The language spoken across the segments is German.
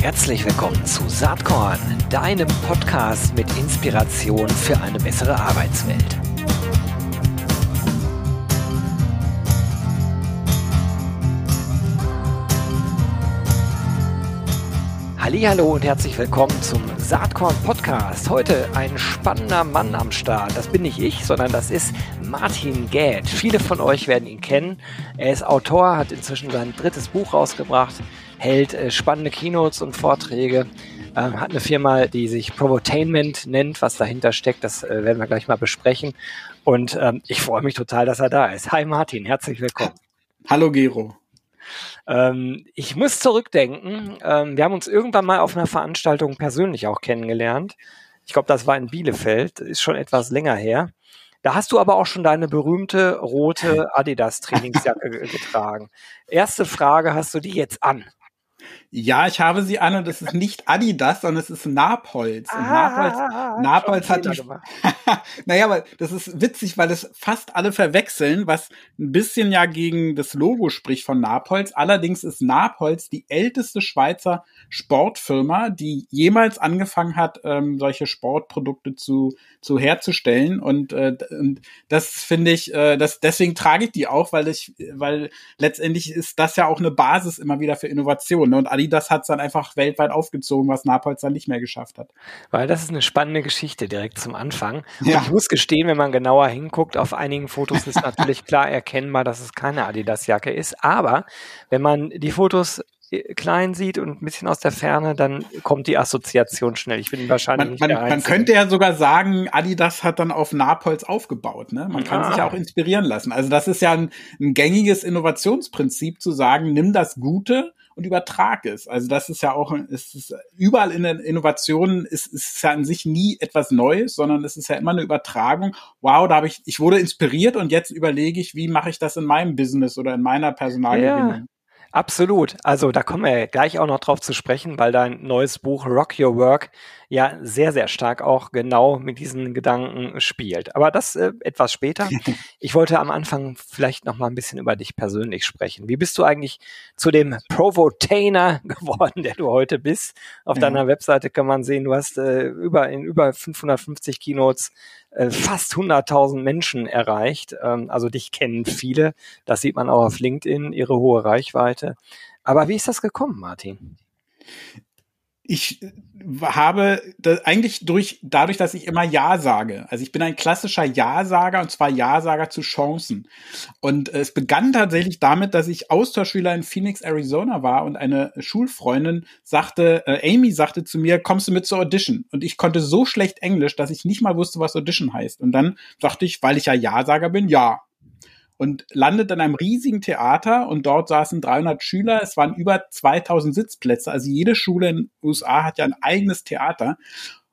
Herzlich willkommen zu Saatkorn, deinem Podcast mit Inspiration für eine bessere Arbeitswelt. Hallo und herzlich willkommen zum Saatkorn Podcast. Heute ein spannender Mann am Start. Das bin nicht ich, sondern das ist Martin Gäd. Viele von euch werden kennen. Er ist Autor, hat inzwischen sein drittes Buch rausgebracht, hält äh, spannende Keynotes und Vorträge, äh, hat eine Firma, die sich Provotainment nennt. Was dahinter steckt, das äh, werden wir gleich mal besprechen. Und ähm, ich freue mich total, dass er da ist. Hi Martin, herzlich willkommen. Hallo Gero. Ähm, ich muss zurückdenken. Ähm, wir haben uns irgendwann mal auf einer Veranstaltung persönlich auch kennengelernt. Ich glaube, das war in Bielefeld, ist schon etwas länger her. Da hast du aber auch schon deine berühmte rote Adidas Trainingsjacke getragen. Erste Frage, hast du die jetzt an? Ja, ich habe sie an und es ist nicht Adidas, sondern es ist Napolz. Und Napolz, ah, Napolz hat die. naja, aber das ist witzig, weil es fast alle verwechseln, was ein bisschen ja gegen das Logo spricht von Napolz. Allerdings ist Napolz die älteste Schweizer Sportfirma, die jemals angefangen hat, ähm, solche Sportprodukte zu, zu herzustellen. Und, äh, und das finde ich, äh, das, deswegen trage ich die auch, weil ich, weil letztendlich ist das ja auch eine Basis immer wieder für Innovation. Ne? Und Adidas hat es dann einfach weltweit aufgezogen, was Napolz dann nicht mehr geschafft hat. Weil das ist eine spannende Geschichte direkt zum Anfang. Und ja. ich muss gestehen, wenn man genauer hinguckt, auf einigen Fotos ist natürlich klar erkennbar, dass es keine Adidas-Jacke ist. Aber wenn man die Fotos klein sieht und ein bisschen aus der Ferne, dann kommt die Assoziation schnell. Ich bin wahrscheinlich man, nicht man, man könnte ja sogar sagen, Adidas hat dann auf Napolz aufgebaut. Ne? Man kann ah. sich ja auch inspirieren lassen. Also das ist ja ein, ein gängiges Innovationsprinzip zu sagen, nimm das Gute und übertrag es. Also das ist ja auch, es ist überall in den Innovationen ist, ist ja an sich nie etwas Neues, sondern es ist ja immer eine Übertragung. Wow, da habe ich, ich wurde inspiriert und jetzt überlege ich, wie mache ich das in meinem Business oder in meiner Personalgewinnung. Ja. Absolut. Also da kommen wir gleich auch noch drauf zu sprechen, weil dein neues Buch Rock Your Work ja sehr, sehr stark auch genau mit diesen Gedanken spielt. Aber das äh, etwas später. Ich wollte am Anfang vielleicht noch mal ein bisschen über dich persönlich sprechen. Wie bist du eigentlich zu dem Provotainer geworden, der du heute bist? Auf ja. deiner Webseite kann man sehen, du hast äh, über in über 550 Keynotes äh, fast 100.000 Menschen erreicht. Ähm, also dich kennen viele. Das sieht man auch auf LinkedIn, ihre hohe Reichweite. Aber wie ist das gekommen, Martin? Ich habe eigentlich durch, dadurch, dass ich immer Ja sage. Also ich bin ein klassischer Ja-Sager und zwar Ja-Sager zu Chancen. Und es begann tatsächlich damit, dass ich Austauschschüler in Phoenix, Arizona war und eine Schulfreundin sagte, äh, Amy sagte zu mir, kommst du mit zur Audition? Und ich konnte so schlecht Englisch, dass ich nicht mal wusste, was Audition heißt. Und dann sagte ich, weil ich ja Ja-Sager bin, ja und landet in einem riesigen Theater und dort saßen 300 Schüler. Es waren über 2000 Sitzplätze. Also jede Schule in den USA hat ja ein eigenes Theater.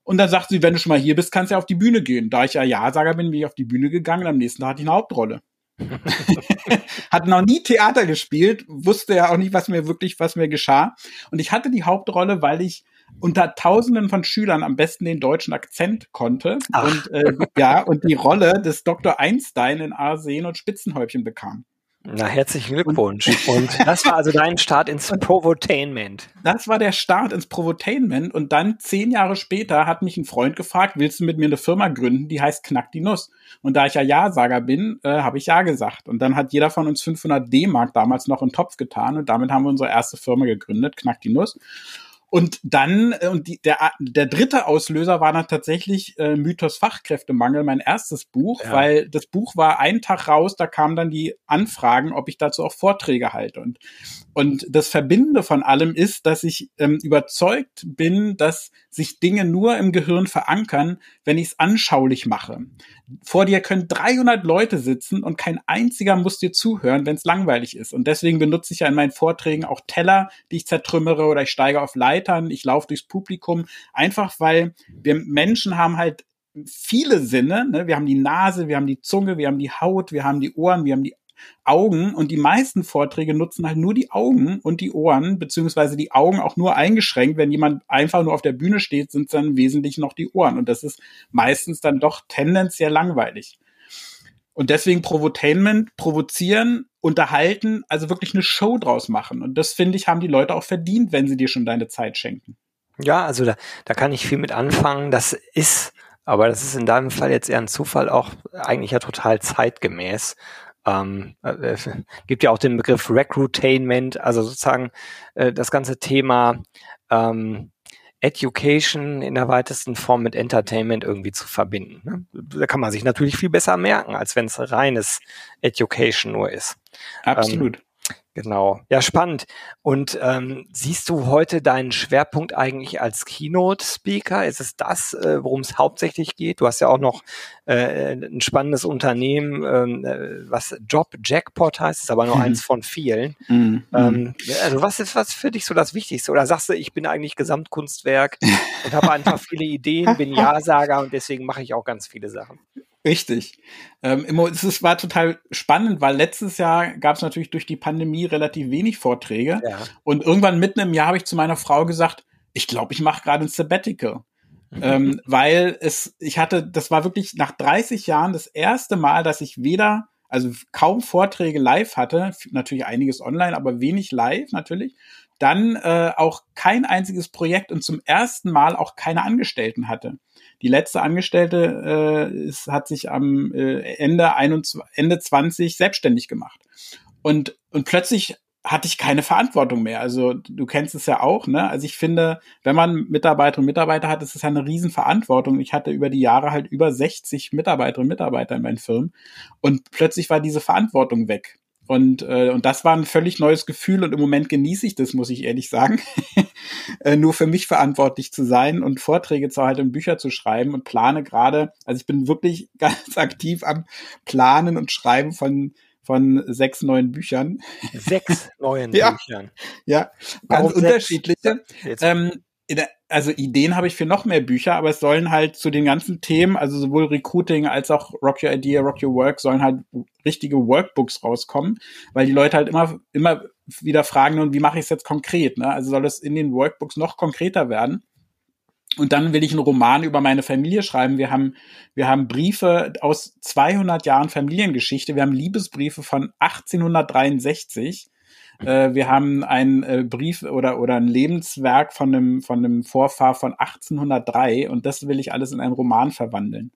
Und dann sagt sie, wenn du schon mal hier bist, kannst du ja auf die Bühne gehen. Da ich ja Ja-Sager bin, bin ich auf die Bühne gegangen und am nächsten Tag hatte ich eine Hauptrolle. hat noch nie Theater gespielt, wusste ja auch nicht, was mir wirklich, was mir geschah. Und ich hatte die Hauptrolle, weil ich unter Tausenden von Schülern am besten den deutschen Akzent konnte Ach. und äh, ja und die Rolle des Dr. Einstein in Arsen und Spitzenhäubchen bekam. Na, herzlichen Glückwunsch. Und das war also dein Start ins Provotainment. Das war der Start ins Provotainment. Und dann zehn Jahre später hat mich ein Freund gefragt, willst du mit mir eine Firma gründen, die heißt Knack die Nuss? Und da ich ja Ja-Sager bin, äh, habe ich Ja gesagt. Und dann hat jeder von uns 500 D-Mark damals noch in den Topf getan. Und damit haben wir unsere erste Firma gegründet, Knack die Nuss. Und dann, äh, und die, der, der dritte Auslöser war dann tatsächlich äh, Mythos Fachkräftemangel, mein erstes Buch, ja. weil das Buch war einen Tag raus, da kamen dann die Anfragen, ob ich dazu auch Vorträge halte. Und, und das Verbindende von allem ist, dass ich ähm, überzeugt bin, dass sich Dinge nur im Gehirn verankern, wenn ich es anschaulich mache. Vor dir können 300 Leute sitzen und kein einziger muss dir zuhören, wenn es langweilig ist. Und deswegen benutze ich ja in meinen Vorträgen auch Teller, die ich zertrümmere oder ich steige auf Leitern, ich laufe durchs Publikum, einfach weil wir Menschen haben halt viele Sinne. Ne? Wir haben die Nase, wir haben die Zunge, wir haben die Haut, wir haben die Ohren, wir haben die Augen und die meisten Vorträge nutzen halt nur die Augen und die Ohren, beziehungsweise die Augen auch nur eingeschränkt. Wenn jemand einfach nur auf der Bühne steht, sind es dann wesentlich noch die Ohren und das ist meistens dann doch tendenziell langweilig. Und deswegen Provotainment, provozieren, unterhalten, also wirklich eine Show draus machen. Und das finde ich, haben die Leute auch verdient, wenn sie dir schon deine Zeit schenken. Ja, also da, da kann ich viel mit anfangen. Das ist, aber das ist in deinem Fall jetzt eher ein Zufall, auch eigentlich ja total zeitgemäß. Ähm, äh, gibt ja auch den Begriff Recruitainment, also sozusagen äh, das ganze Thema ähm, Education in der weitesten Form mit Entertainment irgendwie zu verbinden. Ne? Da kann man sich natürlich viel besser merken, als wenn es reines Education nur ist. Absolut. Ähm, Genau. Ja, spannend. Und ähm, siehst du heute deinen Schwerpunkt eigentlich als Keynote-Speaker? Ist es das, äh, worum es hauptsächlich geht? Du hast ja auch noch äh, ein spannendes Unternehmen, ähm, äh, was Job Jackpot heißt, ist aber nur mhm. eins von vielen. Mhm. Ähm, also was ist was für dich so das Wichtigste? Oder sagst du, ich bin eigentlich Gesamtkunstwerk und habe einfach viele Ideen, bin Ja-Sager und deswegen mache ich auch ganz viele Sachen? Richtig. Ähm, es war total spannend, weil letztes Jahr gab es natürlich durch die Pandemie relativ wenig Vorträge. Ja. Und irgendwann mitten im Jahr habe ich zu meiner Frau gesagt, ich glaube, ich mache gerade ein Sabbatical. Mhm. Ähm, weil es, ich hatte, das war wirklich nach 30 Jahren das erste Mal, dass ich weder, also kaum Vorträge live hatte, natürlich einiges online, aber wenig live natürlich. Dann äh, auch kein einziges Projekt und zum ersten Mal auch keine Angestellten hatte. Die letzte Angestellte äh, ist, hat sich am äh, Ende, 21, Ende 20 selbstständig gemacht. Und, und plötzlich hatte ich keine Verantwortung mehr. Also du kennst es ja auch, ne? Also ich finde, wenn man Mitarbeiterinnen und Mitarbeiter hat, ist es ja eine Riesenverantwortung. Ich hatte über die Jahre halt über 60 Mitarbeiterinnen und Mitarbeiter in meinen Firmen und plötzlich war diese Verantwortung weg. Und, äh, und das war ein völlig neues Gefühl und im Moment genieße ich das, muss ich ehrlich sagen. äh, nur für mich verantwortlich zu sein und Vorträge zu halten und Bücher zu schreiben und plane gerade, also ich bin wirklich ganz aktiv am Planen und Schreiben von von sechs neuen Büchern. Sechs neuen ja, Büchern. Ja, ganz Warum unterschiedliche. Ähm, also Ideen habe ich für noch mehr Bücher, aber es sollen halt zu den ganzen Themen, also sowohl Recruiting als auch Rock Your Idea, Rock Your Work, sollen halt richtige Workbooks rauskommen, weil die Leute halt immer, immer wieder fragen, nun, wie mache ich es jetzt konkret? Ne? Also soll es in den Workbooks noch konkreter werden? Und dann will ich einen Roman über meine Familie schreiben. Wir haben, wir haben Briefe aus 200 Jahren Familiengeschichte. Wir haben Liebesbriefe von 1863 äh, wir haben einen äh, Brief oder, oder ein Lebenswerk von einem, von einem Vorfahr von 1803 und das will ich alles in einen Roman verwandeln.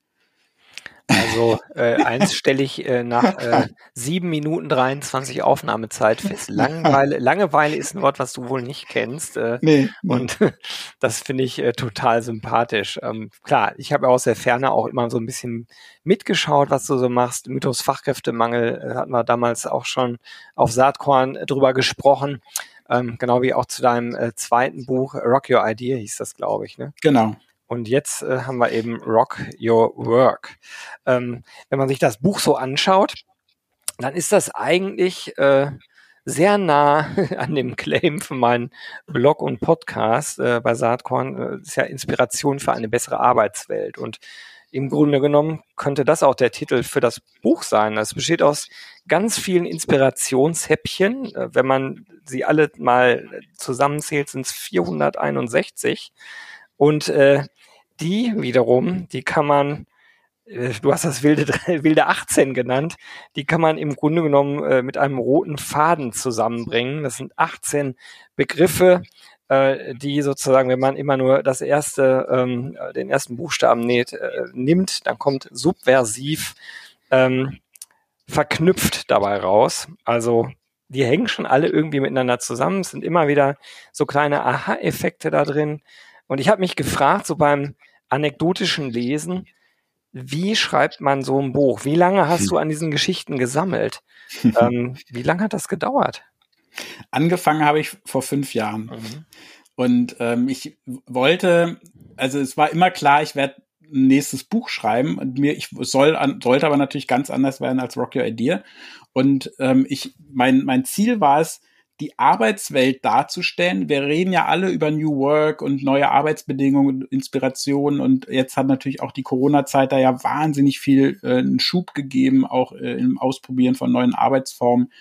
Also äh, eins stelle ich äh, nach äh, 7 Minuten 23 Aufnahmezeit fest. Langeweile, Langeweile ist ein Wort, was du wohl nicht kennst. Äh, nee, nee. Und das finde ich äh, total sympathisch. Ähm, klar, ich habe aus der Ferne auch immer so ein bisschen mitgeschaut, was du so machst. Mythos Fachkräftemangel äh, hatten wir damals auch schon auf Saatkorn drüber gesprochen. Ähm, genau wie auch zu deinem äh, zweiten Buch, Rock Your Idea hieß das, glaube ich. Ne? Genau. Und jetzt äh, haben wir eben Rock Your Work. Ähm, wenn man sich das Buch so anschaut, dann ist das eigentlich äh, sehr nah an dem Claim für meinen Blog und Podcast äh, bei Saatkorn. Äh, ist ja Inspiration für eine bessere Arbeitswelt. Und im Grunde genommen könnte das auch der Titel für das Buch sein. Es besteht aus ganz vielen Inspirationshäppchen. Äh, wenn man sie alle mal zusammenzählt, sind es 461. Und äh, die wiederum, die kann man, äh, du hast das wilde, wilde 18 genannt, die kann man im Grunde genommen äh, mit einem roten Faden zusammenbringen. Das sind 18 Begriffe, äh, die sozusagen, wenn man immer nur das erste, ähm, den ersten Buchstaben nimmt, dann kommt subversiv ähm, verknüpft dabei raus. Also die hängen schon alle irgendwie miteinander zusammen. Es sind immer wieder so kleine Aha-Effekte da drin. Und ich habe mich gefragt, so beim anekdotischen Lesen, wie schreibt man so ein Buch? Wie lange hast hm. du an diesen Geschichten gesammelt? ähm, wie lange hat das gedauert? Angefangen habe ich vor fünf Jahren. Mhm. Und ähm, ich wollte, also es war immer klar, ich werde ein nächstes Buch schreiben und mir ich soll sollte aber natürlich ganz anders werden als Rock Your Idea und ähm, ich mein mein Ziel war es die Arbeitswelt darzustellen. Wir reden ja alle über New Work und neue Arbeitsbedingungen und Inspirationen und jetzt hat natürlich auch die Corona-Zeit da ja wahnsinnig viel äh, einen Schub gegeben, auch äh, im Ausprobieren von neuen Arbeitsformen.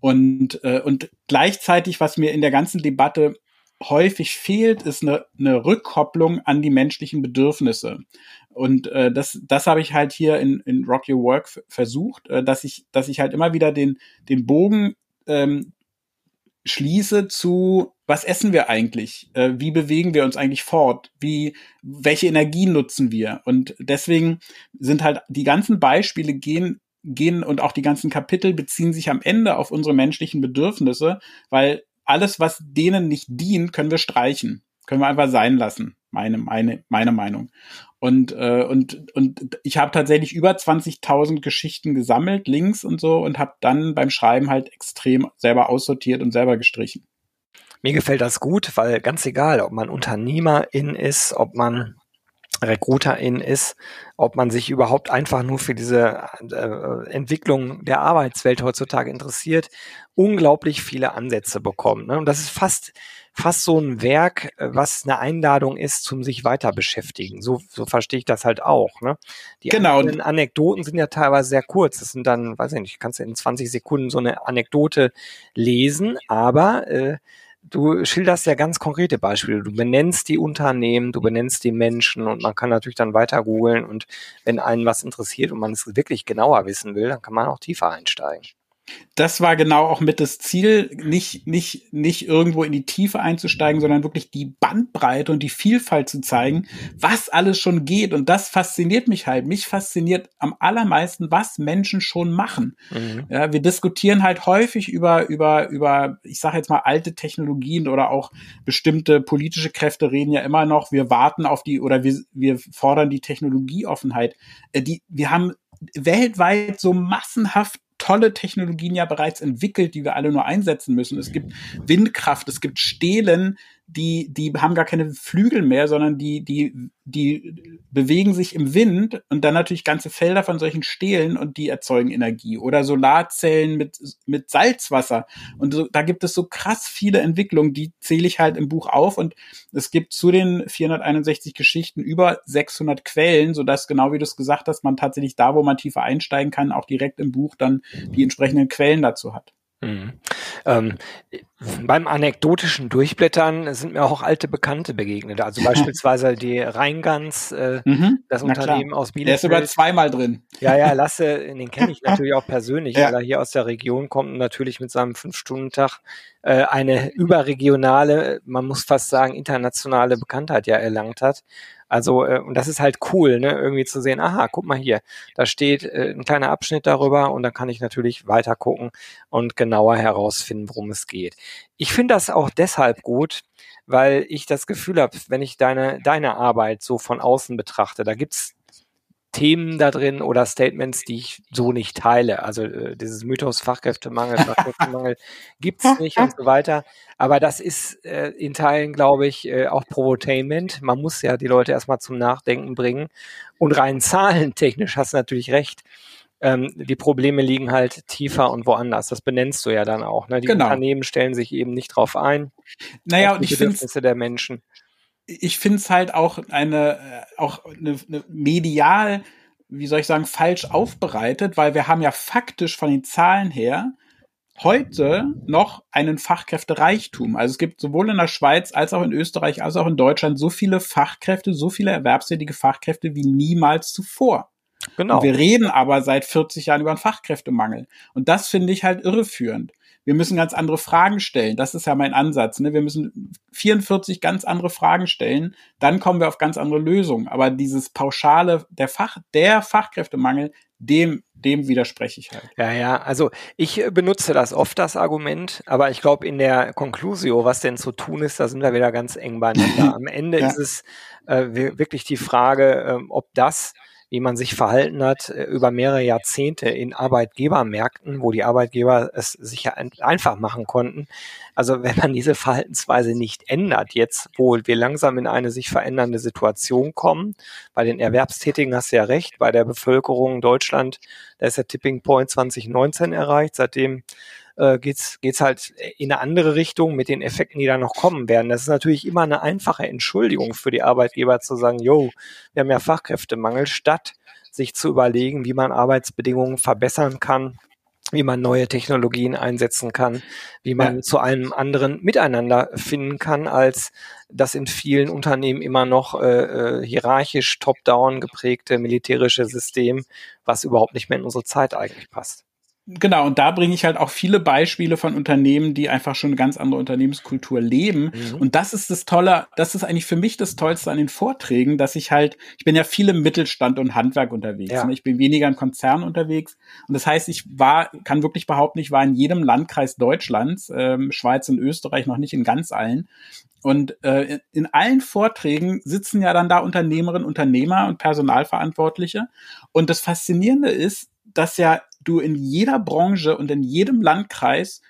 Und, äh, und gleichzeitig, was mir in der ganzen Debatte häufig fehlt, ist eine, eine Rückkopplung an die menschlichen Bedürfnisse. Und äh, das, das habe ich halt hier in, in Rock Your Work versucht, äh, dass ich, dass ich halt immer wieder den, den Bogen ähm, schließe zu, was essen wir eigentlich? Äh, wie bewegen wir uns eigentlich fort? Wie, welche Energien nutzen wir? Und deswegen sind halt die ganzen Beispiele gehen gehen und auch die ganzen Kapitel beziehen sich am Ende auf unsere menschlichen Bedürfnisse, weil alles, was denen nicht dient, können wir streichen, können wir einfach sein lassen. Meine, meine, meine Meinung. Und, äh, und, und ich habe tatsächlich über 20.000 Geschichten gesammelt, Links und so, und habe dann beim Schreiben halt extrem selber aussortiert und selber gestrichen. Mir gefällt das gut, weil ganz egal, ob man Unternehmerin ist, ob man Recruiterin ist, ob man sich überhaupt einfach nur für diese äh, Entwicklung der Arbeitswelt heutzutage interessiert, unglaublich viele Ansätze bekommt. Ne? Und das ist fast fast so ein Werk, äh, was eine Einladung ist zum sich weiter beschäftigen. So, so verstehe ich das halt auch. Ne? Die genau. Anekdoten sind ja teilweise sehr kurz. Das sind dann, weiß ich nicht, kannst du in 20 Sekunden so eine Anekdote lesen, aber äh, du schilderst ja ganz konkrete Beispiele. Du benennst die Unternehmen, du benennst die Menschen und man kann natürlich dann weiter googeln und wenn einen was interessiert und man es wirklich genauer wissen will, dann kann man auch tiefer einsteigen das war genau auch mit das Ziel, nicht, nicht, nicht irgendwo in die Tiefe einzusteigen, sondern wirklich die Bandbreite und die Vielfalt zu zeigen, was alles schon geht. Und das fasziniert mich halt. Mich fasziniert am allermeisten, was Menschen schon machen. Mhm. Ja, wir diskutieren halt häufig über, über, über, ich sage jetzt mal, alte Technologien oder auch bestimmte politische Kräfte reden ja immer noch, wir warten auf die oder wir, wir fordern die Technologieoffenheit. Äh, die, wir haben weltweit so massenhaft tolle Technologien ja bereits entwickelt, die wir alle nur einsetzen müssen. Es gibt Windkraft, es gibt Stelen, die, die haben gar keine Flügel mehr, sondern die, die, die bewegen sich im Wind und dann natürlich ganze Felder von solchen Stelen und die erzeugen Energie. Oder Solarzellen mit, mit Salzwasser. Und so, da gibt es so krass viele Entwicklungen, die zähle ich halt im Buch auf und es gibt zu den 461 Geschichten über 600 Quellen, sodass genau wie du es gesagt hast, man tatsächlich da, wo man tiefer einsteigen kann, auch direkt im Buch dann die entsprechenden Quellen dazu hat. Mhm. Ähm, beim anekdotischen Durchblättern sind mir auch alte Bekannte begegnet. Also beispielsweise die Rheingans, äh, mhm, das Unternehmen klar. aus Bielefeld. Der ist sogar zweimal drin. Ja, ja, Lasse, den kenne ich natürlich auch persönlich, ja. weil er hier aus der Region kommt und natürlich mit seinem Fünf-Stunden-Tag äh, eine überregionale, man muss fast sagen, internationale Bekanntheit ja erlangt hat. Also, äh, und das ist halt cool, ne, irgendwie zu sehen, aha, guck mal hier, da steht äh, ein kleiner Abschnitt darüber und dann kann ich natürlich weiter gucken und genauer herausfinden, worum es geht. Ich finde das auch deshalb gut, weil ich das Gefühl habe, wenn ich deine, deine Arbeit so von außen betrachte, da gibt's Themen da drin oder Statements, die ich so nicht teile. Also äh, dieses Mythos Fachkräftemangel, Fachkräftemangel gibt's nicht und so weiter. Aber das ist äh, in Teilen, glaube ich, äh, auch Provotainment. Man muss ja die Leute erstmal zum Nachdenken bringen. Und rein zahlentechnisch hast du natürlich recht. Ähm, die Probleme liegen halt tiefer und woanders. Das benennst du ja dann auch. Ne? Die genau. Unternehmen stellen sich eben nicht drauf ein. Naja, und ich finde der Menschen ich finde es halt auch eine, äh, auch eine, eine medial, wie soll ich sagen, falsch aufbereitet, weil wir haben ja faktisch von den Zahlen her heute noch einen Fachkräftereichtum. Also es gibt sowohl in der Schweiz als auch in Österreich als auch in Deutschland so viele Fachkräfte, so viele erwerbstätige Fachkräfte wie niemals zuvor. Genau. Und wir reden aber seit 40 Jahren über einen Fachkräftemangel. Und das finde ich halt irreführend wir müssen ganz andere Fragen stellen. Das ist ja mein Ansatz. Ne? Wir müssen 44 ganz andere Fragen stellen, dann kommen wir auf ganz andere Lösungen. Aber dieses pauschale, der Fach, der Fachkräftemangel, dem, dem widerspreche ich halt. Ja, ja, also ich benutze das oft, das Argument, aber ich glaube, in der Conclusio, was denn zu tun ist, da sind wir wieder ganz eng beieinander. Am Ende ja. ist es äh, wirklich die Frage, äh, ob das wie man sich verhalten hat äh, über mehrere Jahrzehnte in Arbeitgebermärkten, wo die Arbeitgeber es sich ja einfach machen konnten. Also wenn man diese Verhaltensweise nicht ändert, jetzt, wo wir langsam in eine sich verändernde Situation kommen, bei den Erwerbstätigen hast du ja recht, bei der Bevölkerung Deutschland, da ist der Tipping Point 2019 erreicht, seitdem äh, geht's geht's halt in eine andere Richtung mit den Effekten, die da noch kommen werden. Das ist natürlich immer eine einfache Entschuldigung für die Arbeitgeber zu sagen, yo, wir haben ja Fachkräftemangel, statt sich zu überlegen, wie man Arbeitsbedingungen verbessern kann, wie man neue Technologien einsetzen kann, wie man ja. zu einem anderen Miteinander finden kann, als das in vielen Unternehmen immer noch äh, äh, hierarchisch top-down geprägte militärische System, was überhaupt nicht mehr in unsere Zeit eigentlich passt. Genau, und da bringe ich halt auch viele Beispiele von Unternehmen, die einfach schon eine ganz andere Unternehmenskultur leben. Mhm. Und das ist das Tolle, das ist eigentlich für mich das Tollste an den Vorträgen, dass ich halt, ich bin ja viel im Mittelstand und Handwerk unterwegs. Ja. Ne? Ich bin weniger im Konzern unterwegs. Und das heißt, ich war, kann wirklich behaupten, ich war in jedem Landkreis Deutschlands, ähm, Schweiz und Österreich, noch nicht in ganz allen. Und äh, in allen Vorträgen sitzen ja dann da Unternehmerinnen, Unternehmer und Personalverantwortliche. Und das Faszinierende ist, dass ja du in jeder Branche und in jedem Landkreis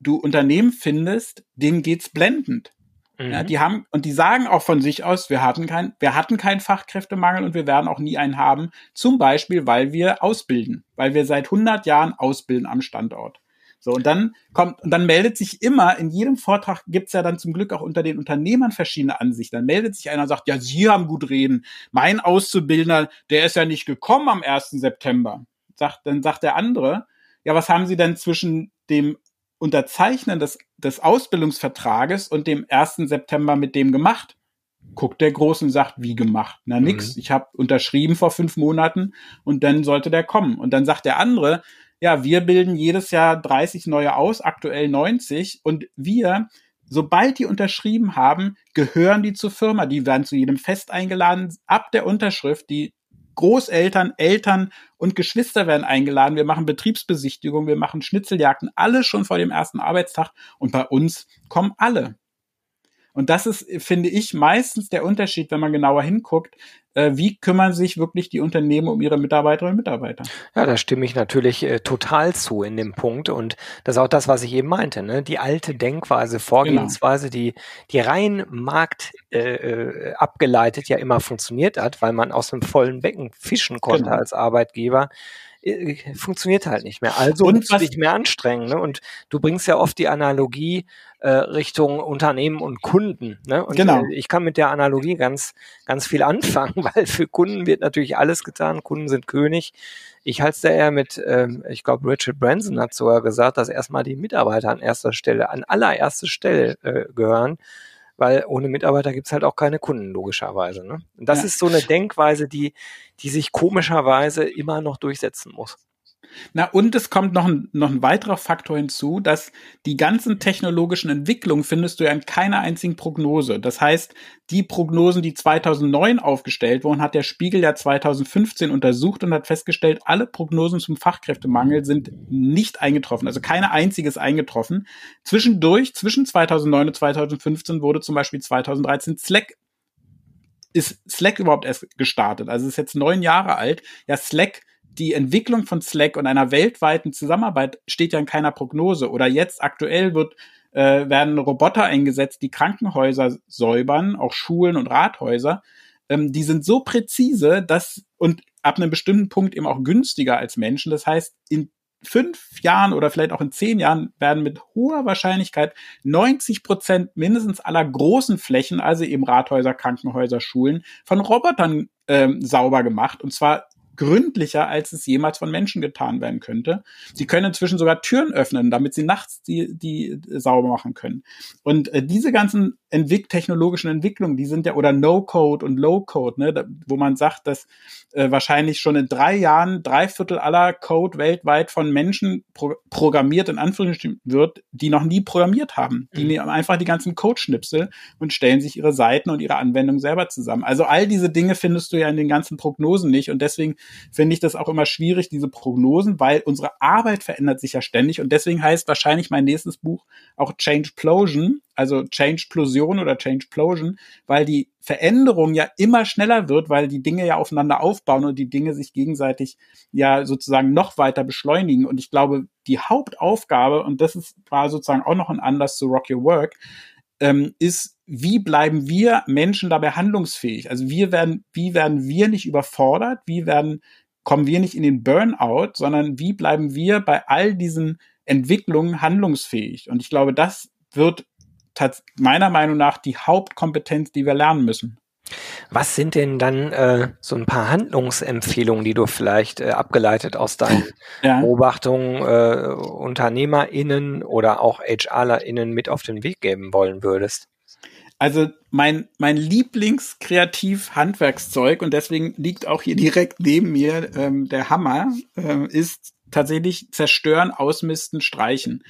du Unternehmen findest, denen geht's blendend. Mhm. Ja, die haben, und die sagen auch von sich aus, wir hatten kein, wir hatten keinen Fachkräftemangel und wir werden auch nie einen haben. Zum Beispiel, weil wir ausbilden, weil wir seit 100 Jahren ausbilden am Standort. So, und dann kommt, und dann meldet sich immer, in jedem Vortrag gibt's ja dann zum Glück auch unter den Unternehmern verschiedene Ansichten. Dann meldet sich einer und sagt, ja, Sie haben gut reden. Mein Auszubildender, der ist ja nicht gekommen am 1. September sagt, dann sagt der andere, ja, was haben Sie denn zwischen dem Unterzeichnen des, des Ausbildungsvertrages und dem 1. September mit dem gemacht? Guckt der Große und sagt, wie gemacht? Na nix, mhm. ich habe unterschrieben vor fünf Monaten und dann sollte der kommen. Und dann sagt der andere, ja, wir bilden jedes Jahr 30 neue aus, aktuell 90 und wir Sobald die unterschrieben haben, gehören die zur Firma. Die werden zu jedem Fest eingeladen. Ab der Unterschrift, die Großeltern, Eltern und Geschwister werden eingeladen. Wir machen Betriebsbesichtigungen, wir machen Schnitzeljagden, alles schon vor dem ersten Arbeitstag. Und bei uns kommen alle. Und das ist, finde ich, meistens der Unterschied, wenn man genauer hinguckt, äh, wie kümmern sich wirklich die Unternehmen um ihre Mitarbeiterinnen und Mitarbeiter. Ja, da stimme ich natürlich äh, total zu in dem Punkt. Und das ist auch das, was ich eben meinte. Ne? Die alte Denkweise, Vorgehensweise, genau. die, die rein Markt äh, äh, abgeleitet ja immer funktioniert hat, weil man aus einem vollen Becken fischen konnte genau. als Arbeitgeber funktioniert halt nicht mehr. Also und musst du dich mehr anstrengen. Ne? Und du bringst ja oft die Analogie äh, Richtung Unternehmen und Kunden. Ne? Und genau. Äh, ich kann mit der Analogie ganz, ganz viel anfangen, weil für Kunden wird natürlich alles getan. Kunden sind König. Ich halte es da eher mit, ähm, ich glaube, Richard Branson hat sogar gesagt, dass erstmal die Mitarbeiter an erster Stelle, an allererster Stelle äh, gehören weil ohne Mitarbeiter gibt's halt auch keine Kunden, logischerweise. Ne? Und das ja. ist so eine Denkweise, die, die sich komischerweise immer noch durchsetzen muss. Na, und es kommt noch ein, noch ein weiterer Faktor hinzu, dass die ganzen technologischen Entwicklungen findest du ja in keiner einzigen Prognose. Das heißt, die Prognosen, die 2009 aufgestellt wurden, hat der Spiegel ja 2015 untersucht und hat festgestellt, alle Prognosen zum Fachkräftemangel sind nicht eingetroffen. Also keine einzige ist eingetroffen. Zwischendurch, zwischen 2009 und 2015 wurde zum Beispiel 2013 Slack ist Slack überhaupt erst gestartet. Also ist jetzt neun Jahre alt. Ja, Slack die Entwicklung von Slack und einer weltweiten Zusammenarbeit steht ja in keiner Prognose. Oder jetzt aktuell wird, äh, werden Roboter eingesetzt, die Krankenhäuser säubern, auch Schulen und Rathäuser. Ähm, die sind so präzise, dass und ab einem bestimmten Punkt eben auch günstiger als Menschen. Das heißt, in fünf Jahren oder vielleicht auch in zehn Jahren werden mit hoher Wahrscheinlichkeit 90 Prozent mindestens aller großen Flächen, also eben Rathäuser, Krankenhäuser, Schulen, von Robotern ähm, sauber gemacht. Und zwar gründlicher, als es jemals von Menschen getan werden könnte. Sie können inzwischen sogar Türen öffnen, damit sie nachts die, die sauber machen können. Und äh, diese ganzen entwick technologischen Entwicklungen, die sind ja, oder No-Code und Low-Code, ne, da, wo man sagt, dass äh, wahrscheinlich schon in drei Jahren drei Viertel aller Code weltweit von Menschen pro programmiert, in Anführungsstrichen wird, die noch nie programmiert haben. Die mhm. nehmen einfach die ganzen Code-Schnipsel und stellen sich ihre Seiten und ihre Anwendungen selber zusammen. Also all diese Dinge findest du ja in den ganzen Prognosen nicht und deswegen finde ich das auch immer schwierig, diese Prognosen, weil unsere Arbeit verändert sich ja ständig und deswegen heißt wahrscheinlich mein nächstes Buch auch Change Plosion, also Change-Plosion oder Change-Plosion, weil die Veränderung ja immer schneller wird, weil die Dinge ja aufeinander aufbauen und die Dinge sich gegenseitig ja sozusagen noch weiter beschleunigen. Und ich glaube, die Hauptaufgabe, und das ist, war sozusagen auch noch ein Anlass zu Rock Your Work, ähm, ist, wie bleiben wir Menschen dabei handlungsfähig? Also wir werden, wie werden wir nicht überfordert? Wie werden, kommen wir nicht in den Burnout, sondern wie bleiben wir bei all diesen Entwicklungen handlungsfähig? Und ich glaube, das wird meiner Meinung nach die Hauptkompetenz, die wir lernen müssen. Was sind denn dann äh, so ein paar Handlungsempfehlungen, die du vielleicht äh, abgeleitet aus deinen ja. Beobachtungen äh, UnternehmerInnen oder auch HRlerInnen mit auf den Weg geben wollen würdest? Also mein, mein Lieblingskreativ-Handwerkszeug und deswegen liegt auch hier direkt neben mir ähm, der Hammer, äh, ist tatsächlich zerstören, ausmisten, streichen.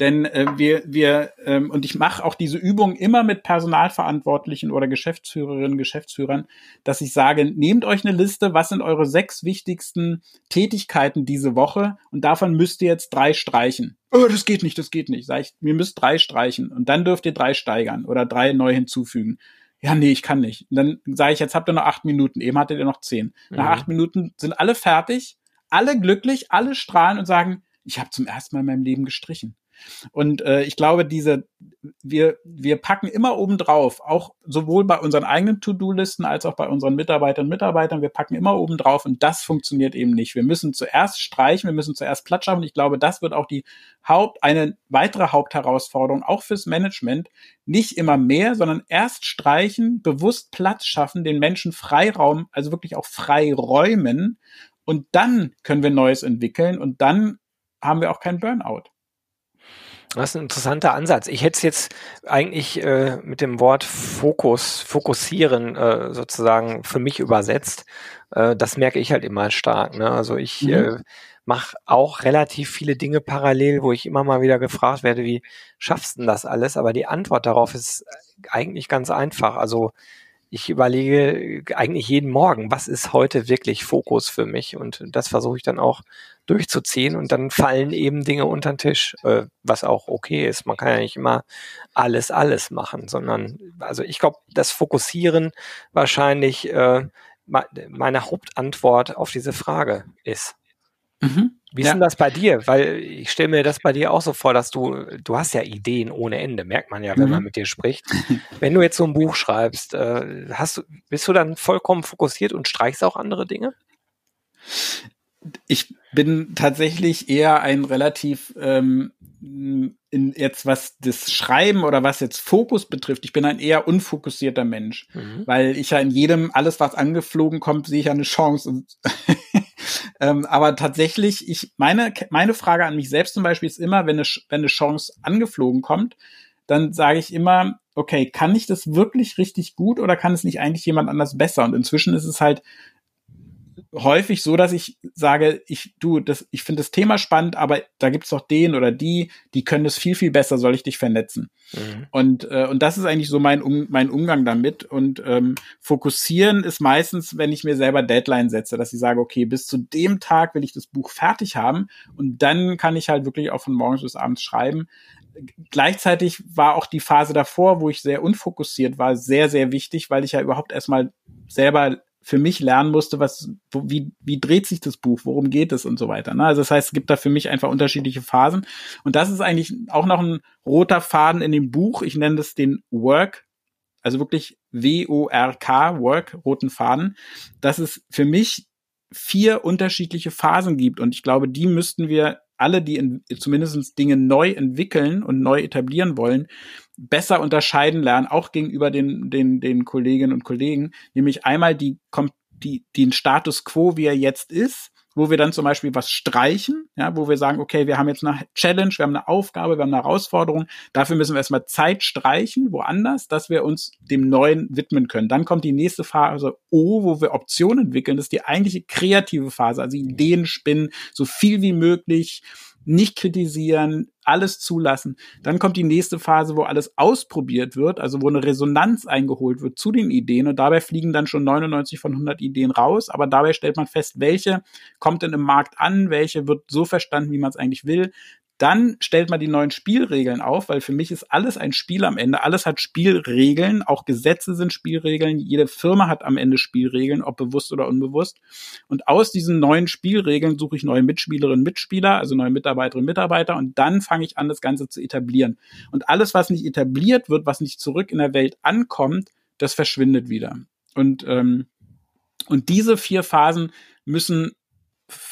Denn äh, wir, wir ähm, und ich mache auch diese Übung immer mit Personalverantwortlichen oder Geschäftsführerinnen, Geschäftsführern, dass ich sage, nehmt euch eine Liste, was sind eure sechs wichtigsten Tätigkeiten diese Woche und davon müsst ihr jetzt drei streichen. Oh, das geht nicht, das geht nicht. Sag ich, ihr müsst drei streichen und dann dürft ihr drei steigern oder drei neu hinzufügen. Ja, nee, ich kann nicht. Und dann sage ich, jetzt habt ihr noch acht Minuten, eben hattet ihr noch zehn. Nach mhm. acht Minuten sind alle fertig, alle glücklich, alle strahlen und sagen, ich habe zum ersten Mal in meinem Leben gestrichen. Und äh, ich glaube, diese, wir, wir packen immer oben drauf, auch sowohl bei unseren eigenen To-Do-Listen als auch bei unseren Mitarbeitern und Mitarbeitern, wir packen immer oben drauf und das funktioniert eben nicht. Wir müssen zuerst streichen, wir müssen zuerst Platz schaffen. Ich glaube, das wird auch die Haupt, eine weitere Hauptherausforderung, auch fürs Management. Nicht immer mehr, sondern erst streichen, bewusst Platz schaffen, den Menschen Freiraum, also wirklich auch Freiräumen. Und dann können wir Neues entwickeln und dann haben wir auch kein Burnout. Das ist ein interessanter Ansatz. Ich hätte es jetzt eigentlich äh, mit dem Wort Fokus, fokussieren äh, sozusagen für mich übersetzt. Äh, das merke ich halt immer stark. Ne? Also ich mhm. äh, mache auch relativ viele Dinge parallel, wo ich immer mal wieder gefragt werde, wie schaffst du denn das alles? Aber die Antwort darauf ist eigentlich ganz einfach. Also ich überlege eigentlich jeden Morgen, was ist heute wirklich Fokus für mich? Und das versuche ich dann auch durchzuziehen und dann fallen eben Dinge unter den Tisch, äh, was auch okay ist. Man kann ja nicht immer alles, alles machen, sondern, also ich glaube, das Fokussieren wahrscheinlich äh, meine Hauptantwort auf diese Frage ist. Mhm. Wie ist ja. denn das bei dir? Weil ich stelle mir das bei dir auch so vor, dass du, du hast ja Ideen ohne Ende, merkt man ja, wenn mhm. man mit dir spricht. wenn du jetzt so ein Buch schreibst, äh, hast du, bist du dann vollkommen fokussiert und streichst auch andere Dinge? Ich bin tatsächlich eher ein relativ ähm, in jetzt was das Schreiben oder was jetzt Fokus betrifft, ich bin ein eher unfokussierter Mensch, mhm. weil ich ja in jedem alles was angeflogen kommt, sehe ich eine Chance. ähm, aber tatsächlich, ich meine meine Frage an mich selbst zum Beispiel ist immer, wenn eine wenn eine Chance angeflogen kommt, dann sage ich immer, okay, kann ich das wirklich richtig gut oder kann es nicht eigentlich jemand anders besser? Und inzwischen ist es halt häufig so, dass ich sage, ich du, das, ich finde das Thema spannend, aber da gibt's doch den oder die, die können das viel viel besser. Soll ich dich vernetzen? Mhm. Und äh, und das ist eigentlich so mein um, mein Umgang damit. Und ähm, fokussieren ist meistens, wenn ich mir selber Deadline setze, dass ich sage, okay, bis zu dem Tag will ich das Buch fertig haben und dann kann ich halt wirklich auch von morgens bis abends schreiben gleichzeitig war auch die Phase davor, wo ich sehr unfokussiert war, sehr, sehr wichtig, weil ich ja überhaupt erstmal selber für mich lernen musste, was, wo, wie, wie dreht sich das Buch, worum geht es und so weiter. Ne? Also das heißt, es gibt da für mich einfach unterschiedliche Phasen. Und das ist eigentlich auch noch ein roter Faden in dem Buch. Ich nenne das den Work, also wirklich W-O-R-K, Work, roten Faden, dass es für mich vier unterschiedliche Phasen gibt. Und ich glaube, die müssten wir alle, die in, zumindest Dinge neu entwickeln und neu etablieren wollen, besser unterscheiden lernen, auch gegenüber den, den, den Kolleginnen und Kollegen, nämlich einmal die, die, den Status quo, wie er jetzt ist, wo wir dann zum Beispiel was streichen, ja, wo wir sagen, okay, wir haben jetzt eine Challenge, wir haben eine Aufgabe, wir haben eine Herausforderung, dafür müssen wir erstmal Zeit streichen, woanders, dass wir uns dem Neuen widmen können. Dann kommt die nächste Phase O, wo wir Optionen entwickeln, das ist die eigentliche kreative Phase, also Ideen spinnen, so viel wie möglich, nicht kritisieren, alles zulassen. Dann kommt die nächste Phase, wo alles ausprobiert wird, also wo eine Resonanz eingeholt wird zu den Ideen und dabei fliegen dann schon 99 von 100 Ideen raus, aber dabei stellt man fest, welche kommt denn im Markt an, welche wird so verstanden, wie man es eigentlich will. Dann stellt man die neuen Spielregeln auf, weil für mich ist alles ein Spiel am Ende. Alles hat Spielregeln, auch Gesetze sind Spielregeln. Jede Firma hat am Ende Spielregeln, ob bewusst oder unbewusst. Und aus diesen neuen Spielregeln suche ich neue Mitspielerinnen, Mitspieler, also neue Mitarbeiterinnen, Mitarbeiter. Und dann fange ich an, das Ganze zu etablieren. Und alles, was nicht etabliert wird, was nicht zurück in der Welt ankommt, das verschwindet wieder. Und ähm, und diese vier Phasen müssen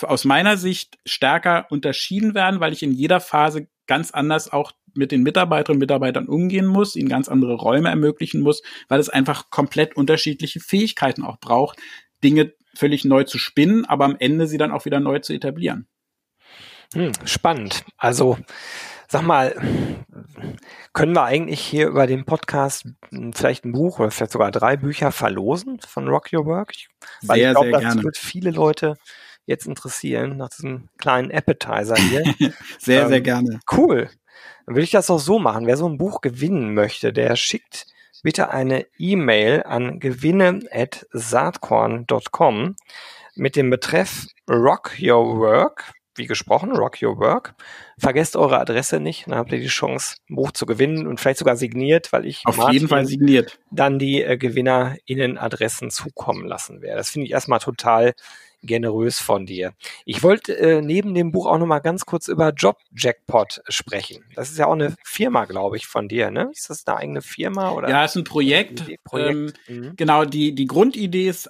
aus meiner Sicht stärker unterschieden werden, weil ich in jeder Phase ganz anders auch mit den Mitarbeiterinnen und Mitarbeitern umgehen muss, ihnen ganz andere Räume ermöglichen muss, weil es einfach komplett unterschiedliche Fähigkeiten auch braucht, Dinge völlig neu zu spinnen, aber am Ende sie dann auch wieder neu zu etablieren. Hm, spannend. Also Sag mal, können wir eigentlich hier über den Podcast vielleicht ein Buch oder vielleicht sogar drei Bücher verlosen von Rock Your Work? Weil sehr, ich glaube, das wird viele Leute jetzt interessieren nach diesem kleinen Appetizer hier. sehr, ähm, sehr gerne. Cool. Dann würde ich das auch so machen. Wer so ein Buch gewinnen möchte, der schickt bitte eine E-Mail an gewinne@saatkorn.com mit dem Betreff Rock Your Work wie gesprochen, Rock Your Work. Vergesst eure Adresse nicht, dann habt ihr die Chance, ein Buch zu gewinnen und vielleicht sogar signiert, weil ich auf Martin jeden Fall signiert dann die äh, GewinnerInnen Adressen zukommen lassen werde. Das finde ich erstmal total generös von dir. Ich wollte äh, neben dem Buch auch noch mal ganz kurz über Job Jackpot sprechen. Das ist ja auch eine Firma, glaube ich, von dir, ne? Ist das eine eigene Firma oder? Ja, ist ein Projekt. Projekt. Ähm, mhm. Genau, die die Grundidee ist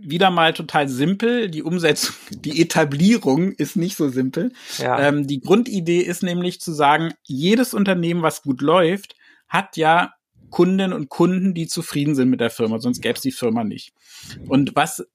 wieder mal total simpel. Die Umsetzung, die Etablierung ist nicht so simpel. Ja. Ähm, die Grundidee ist nämlich zu sagen, jedes Unternehmen, was gut läuft, hat ja Kundinnen und Kunden, die zufrieden sind mit der Firma, sonst gäbe es die Firma nicht. Und was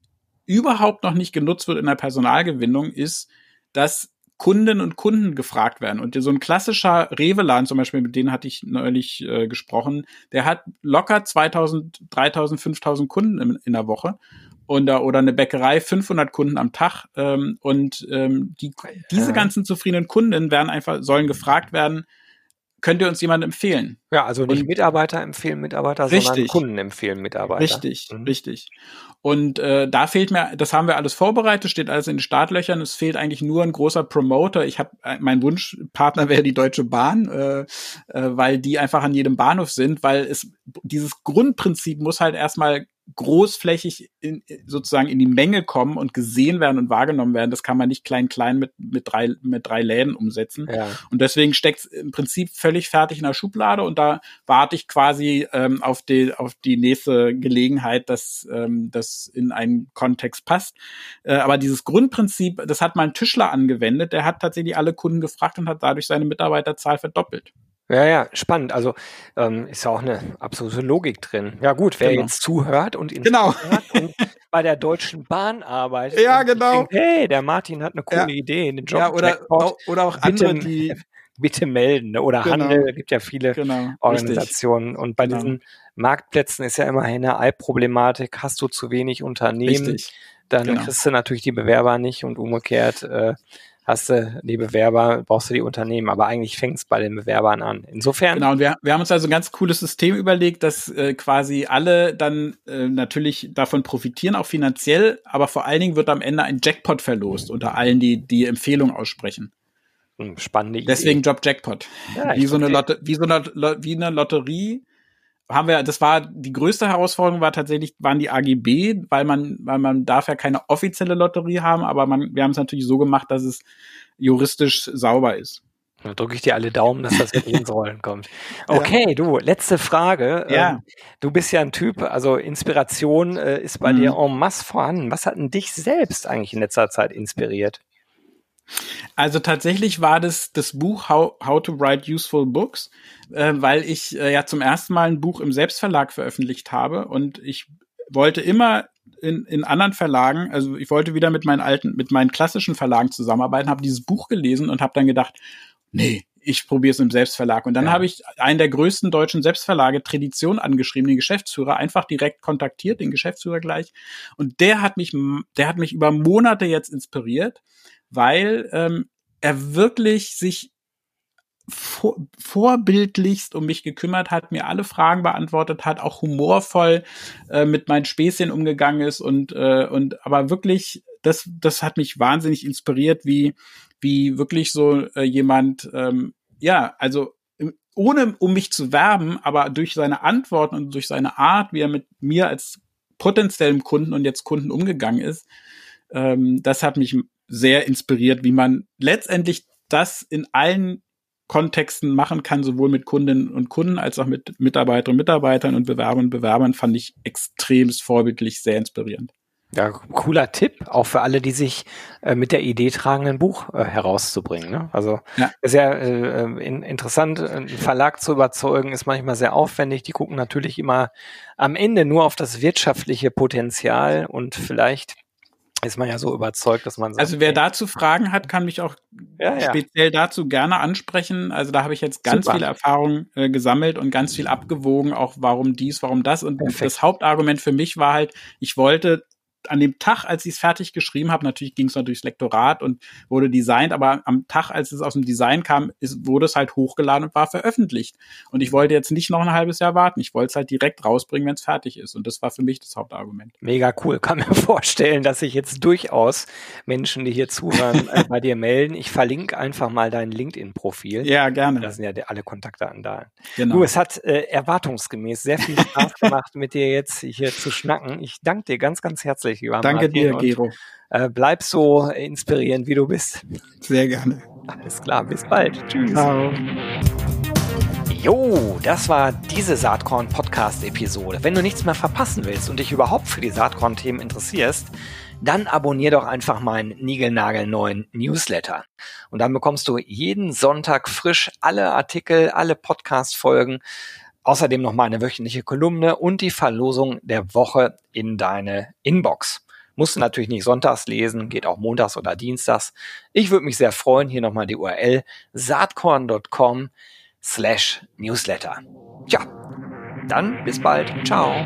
überhaupt noch nicht genutzt wird in der Personalgewinnung, ist, dass Kundinnen und Kunden gefragt werden. Und so ein klassischer Revelan zum Beispiel, mit denen hatte ich neulich äh, gesprochen, der hat locker 2000, 3000, 5000 Kunden in, in der Woche. Und, oder eine Bäckerei 500 Kunden am Tag. Ähm, und ähm, die, diese ganzen zufriedenen Kunden werden einfach sollen gefragt werden, könnt ihr uns jemanden empfehlen? Ja, also nicht und, Mitarbeiter empfehlen Mitarbeiter, richtig, sondern Kunden empfehlen Mitarbeiter. Richtig, mhm. richtig. Und äh, da fehlt mir, das haben wir alles vorbereitet, steht alles in den Startlöchern. Es fehlt eigentlich nur ein großer Promoter. Ich habe äh, mein Wunschpartner wäre die Deutsche Bahn, äh, äh, weil die einfach an jedem Bahnhof sind, weil es dieses Grundprinzip muss halt erstmal großflächig in, sozusagen in die Menge kommen und gesehen werden und wahrgenommen werden. Das kann man nicht klein klein mit mit drei mit drei Läden umsetzen. Ja. Und deswegen steckt es im Prinzip völlig fertig in der Schublade und da warte ich quasi ähm, auf die auf die nächste Gelegenheit, dass ähm, das in einen Kontext passt. Äh, aber dieses Grundprinzip, das hat mal ein Tischler angewendet. Der hat tatsächlich alle Kunden gefragt und hat dadurch seine Mitarbeiterzahl verdoppelt. Ja, ja, spannend. Also ähm, ist ja auch eine absolute Logik drin. Ja gut, wer genau. jetzt zuhört und genau. und bei der Deutschen Bahn arbeitet. Ja, genau. Denkt, hey, der Martin hat eine coole ja. Idee, den Job. Ja, oder, auch, oder auch andere, bitte, die bitte melden. Ne? Oder genau. Handel, gibt ja viele genau. Organisationen. Richtig. Und bei genau. diesen Marktplätzen ist ja immerhin eine Ei-Problematik. Hast du zu wenig Unternehmen, Richtig. dann genau. kriegst du natürlich die Bewerber nicht und umgekehrt. Äh, hast du die Bewerber, brauchst du die Unternehmen, aber eigentlich fängt es bei den Bewerbern an. Insofern. Genau, und wir, wir haben uns also ein ganz cooles System überlegt, dass äh, quasi alle dann äh, natürlich davon profitieren, auch finanziell, aber vor allen Dingen wird am Ende ein Jackpot verlost unter allen, die die Empfehlung aussprechen. Hm, spannende Idee. Deswegen Job Jackpot. Ja, wie, so eine Lotte, wie so eine wie eine Lotterie haben wir, das war die größte Herausforderung war tatsächlich, waren die AGB, weil man, weil man darf ja keine offizielle Lotterie haben, aber man, wir haben es natürlich so gemacht, dass es juristisch sauber ist. Da drücke ich dir alle Daumen, dass das wirklich ins Rollen kommt. Okay, du, letzte Frage. Ja. Ähm, du bist ja ein Typ, also Inspiration äh, ist bei mhm. dir en masse vorhanden. Was hat denn dich selbst eigentlich in letzter Zeit inspiriert? Also tatsächlich war das das Buch How, How to Write Useful Books, äh, weil ich äh, ja zum ersten Mal ein Buch im Selbstverlag veröffentlicht habe und ich wollte immer in, in anderen Verlagen, also ich wollte wieder mit meinen alten, mit meinen klassischen Verlagen zusammenarbeiten, habe dieses Buch gelesen und habe dann gedacht, nee, ich probiere es im Selbstverlag. Und dann ja. habe ich einen der größten deutschen Selbstverlage, Tradition, angeschrieben, den Geschäftsführer, einfach direkt kontaktiert, den Geschäftsführer gleich. Und der hat mich, der hat mich über Monate jetzt inspiriert weil ähm, er wirklich sich vor, vorbildlichst um mich gekümmert hat, mir alle Fragen beantwortet hat, auch humorvoll äh, mit meinen Späßchen umgegangen ist und äh, und aber wirklich das das hat mich wahnsinnig inspiriert, wie wie wirklich so äh, jemand ähm, ja also ohne um mich zu werben, aber durch seine Antworten und durch seine Art, wie er mit mir als potenziellem Kunden und jetzt Kunden umgegangen ist, ähm, das hat mich sehr inspiriert, wie man letztendlich das in allen Kontexten machen kann, sowohl mit Kundinnen und Kunden als auch mit Mitarbeiterinnen und Mitarbeitern und Bewerbern und Bewerbern, fand ich extremst vorbildlich, sehr inspirierend. Ja, cooler Tipp, auch für alle, die sich äh, mit der Idee tragen, ein Buch äh, herauszubringen. Ne? Also ja. ist ja äh, in, interessant, einen Verlag zu überzeugen, ist manchmal sehr aufwendig. Die gucken natürlich immer am Ende nur auf das wirtschaftliche Potenzial und vielleicht ist man ja so überzeugt, dass man sagt, Also wer dazu Fragen hat, kann mich auch ja, ja. speziell dazu gerne ansprechen. Also da habe ich jetzt ganz Super. viele Erfahrungen äh, gesammelt und ganz viel abgewogen, auch warum dies, warum das. Und Perfekt. das Hauptargument für mich war halt, ich wollte an dem Tag, als ich es fertig geschrieben habe, natürlich ging es noch durchs Lektorat und wurde designt, aber am Tag, als es aus dem Design kam, ist, wurde es halt hochgeladen und war veröffentlicht. Und ich wollte jetzt nicht noch ein halbes Jahr warten. Ich wollte es halt direkt rausbringen, wenn es fertig ist. Und das war für mich das Hauptargument. Mega cool. Kann mir vorstellen, dass sich jetzt durchaus Menschen, die hier zuhören, äh, bei dir melden. Ich verlinke einfach mal dein LinkedIn-Profil. Ja, gerne. Da sind ja alle Kontakte an da. Genau. Du, es hat äh, erwartungsgemäß sehr viel Spaß gemacht, mit dir jetzt hier zu schnacken. Ich danke dir ganz, ganz herzlich herzlich, lieber Danke dir, Gero. äh, bleib so inspirierend, wie du bist. Sehr gerne. Alles klar, bis bald. Tschüss. Ciao. Jo, das war diese Saatkorn Podcast Episode. Wenn du nichts mehr verpassen willst und dich überhaupt für die Saatkorn Themen interessierst, dann abonnier doch einfach meinen niegelnagelneuen Newsletter. Und dann bekommst du jeden Sonntag frisch alle Artikel, alle Podcast Folgen Außerdem noch mal eine wöchentliche Kolumne und die Verlosung der Woche in deine Inbox. Musst du natürlich nicht sonntags lesen, geht auch montags oder dienstags. Ich würde mich sehr freuen. Hier nochmal die URL saatkorn.com slash newsletter. Tja, dann bis bald. Ciao.